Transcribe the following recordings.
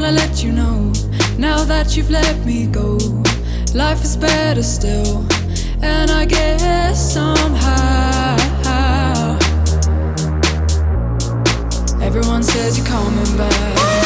wanna let you know now that you've let me go. Life is better still, and I guess somehow everyone says you're coming back.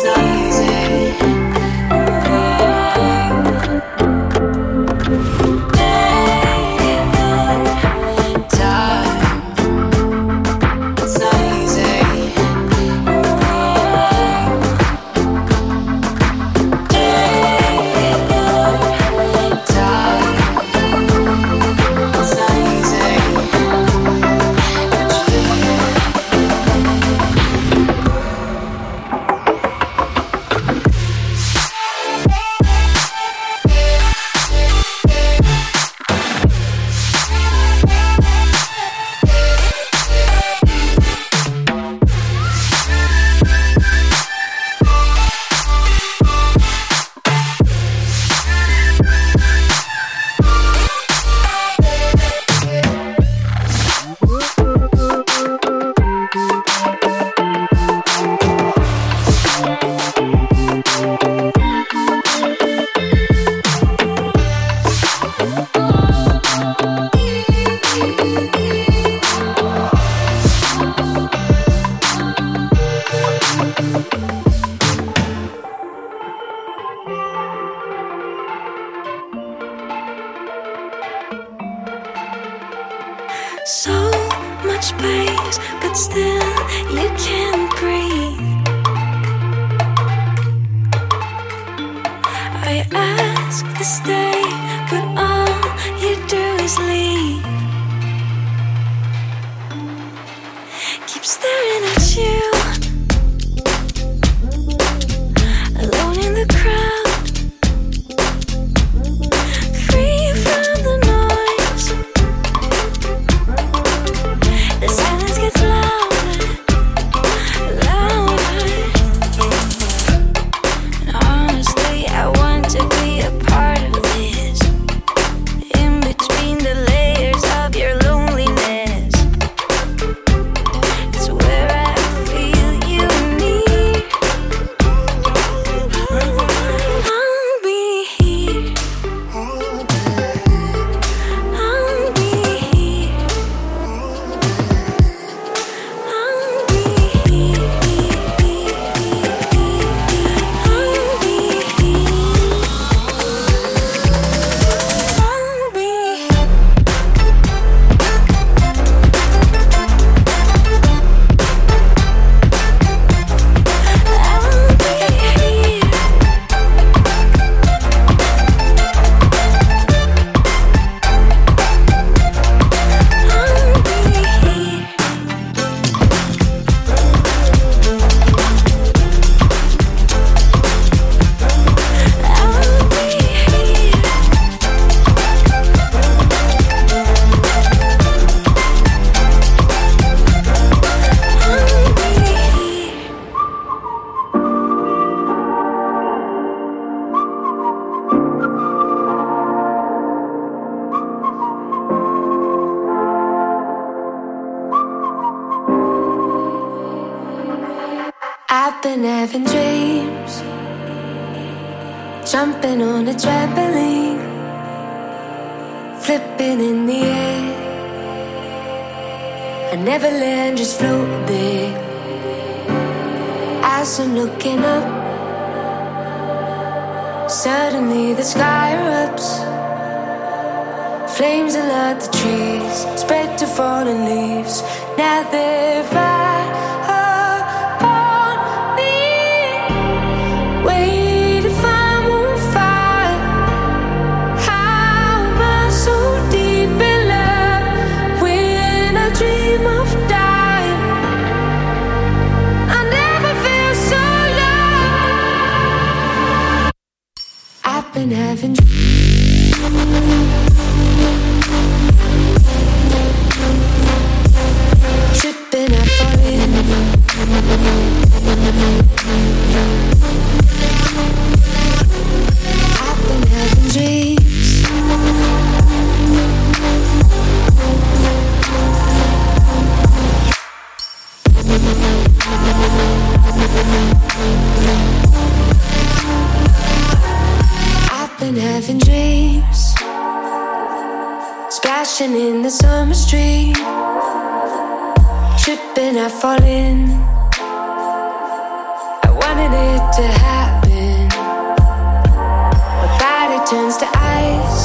It's not been I falling? I wanted it to happen. My body turns to ice,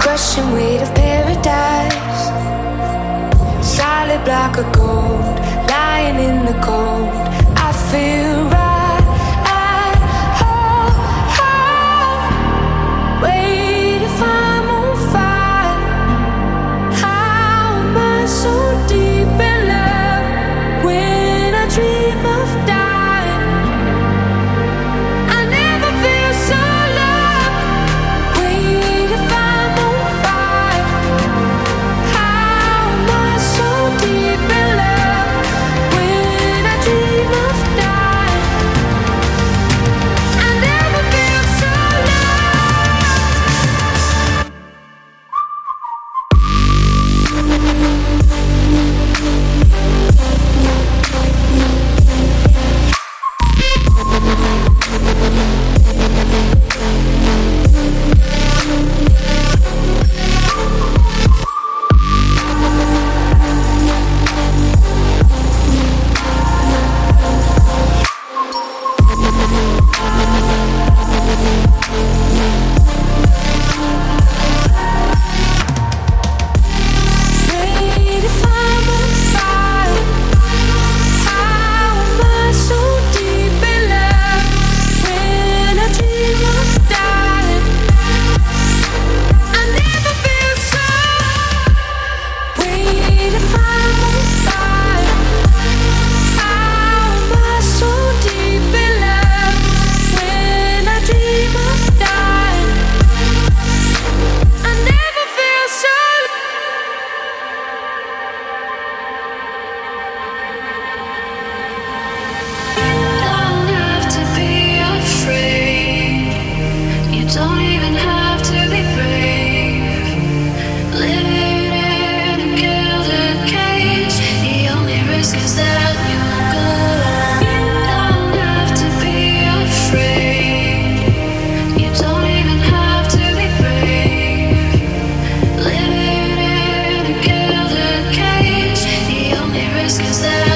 crushing weight of paradise. Solid block of gold, lying in the cold. I feel. That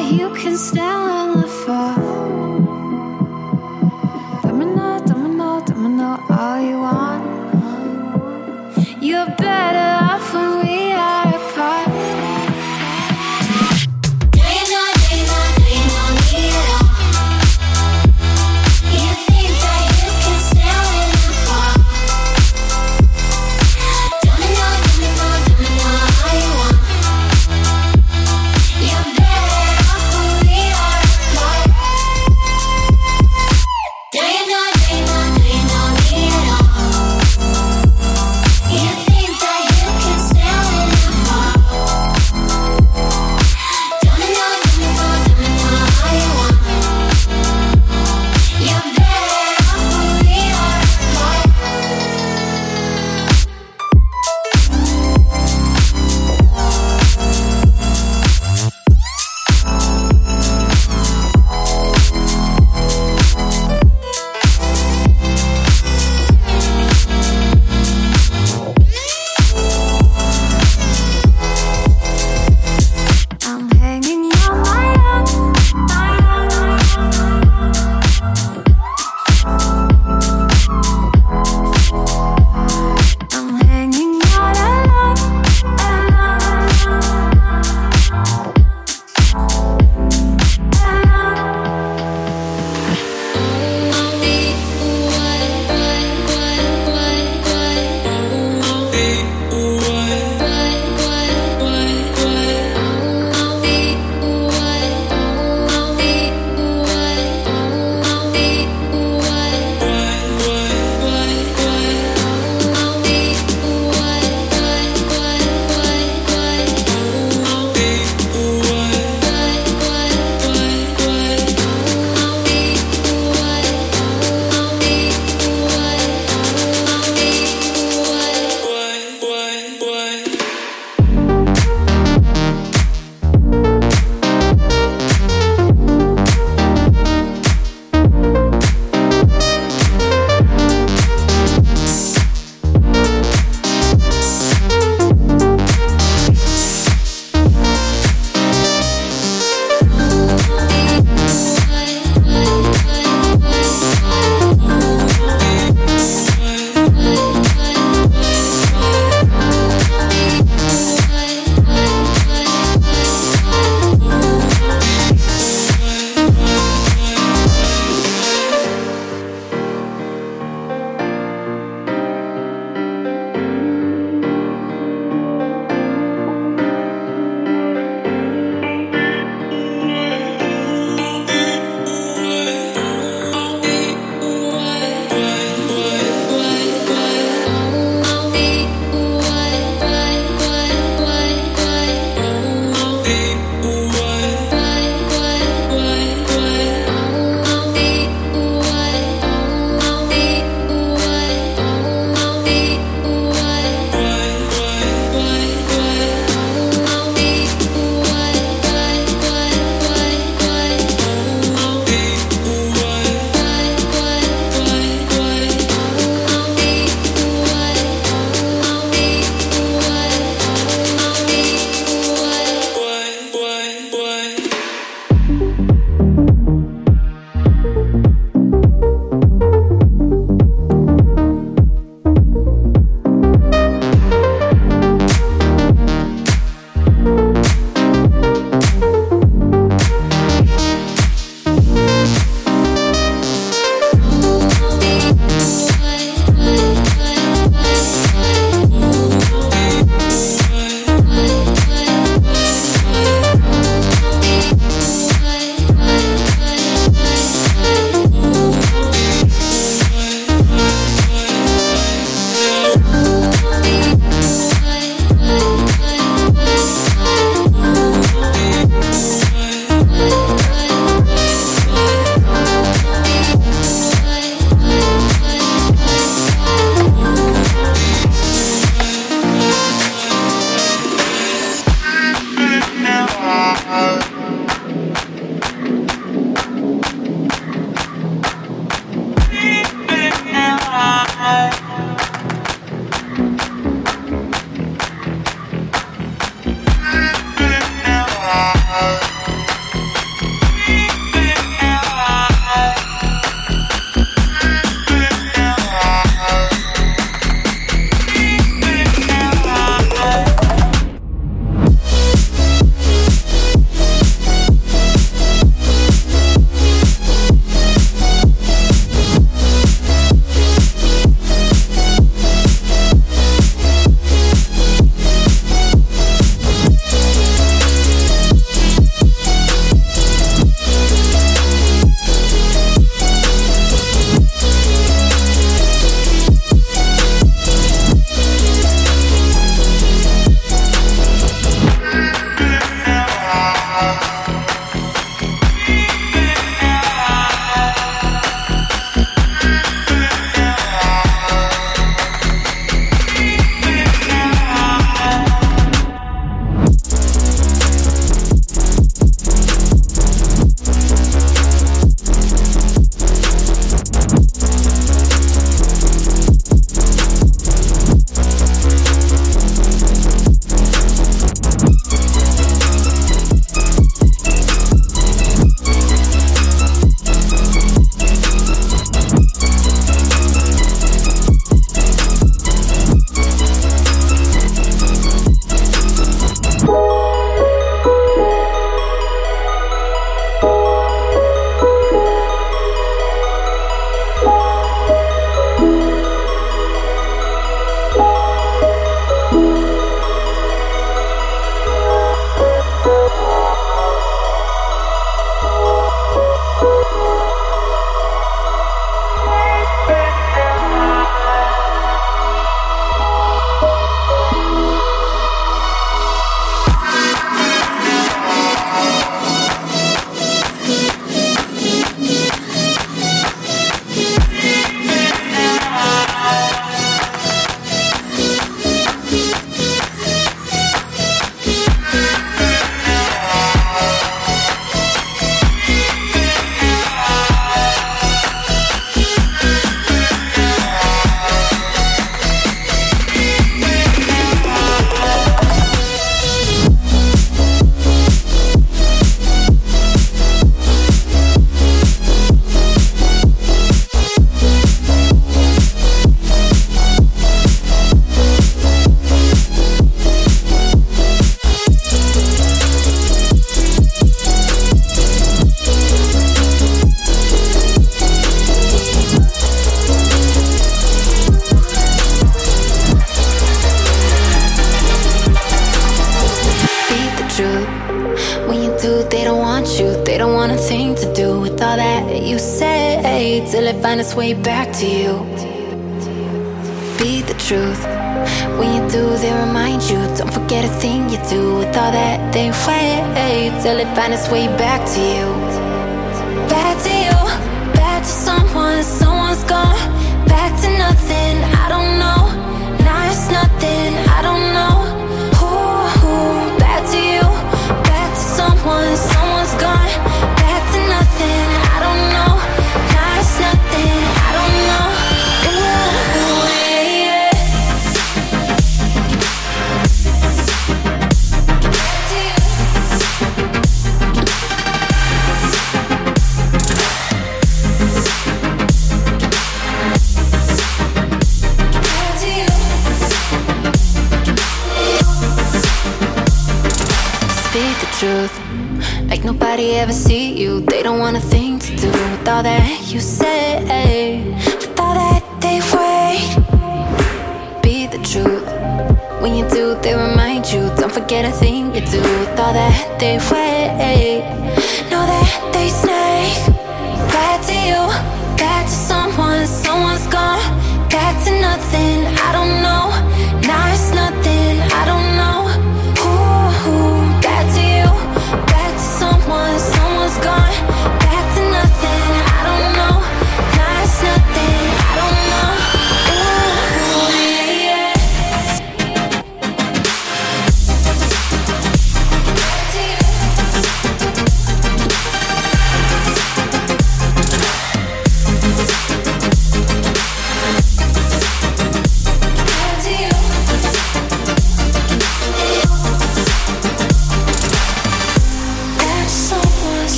you can stand on the fall.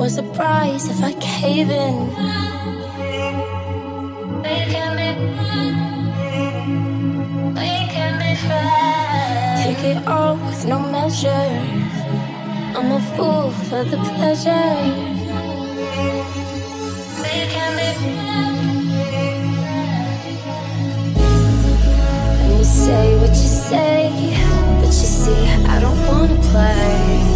was the price if I cave in? Wake at me, wake at me cry. Take it all with no measure. I'm a fool for the pleasure. Wake at me. When you say what you say, but you see I don't wanna play.